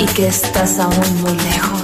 Y que estás aún muy lejos,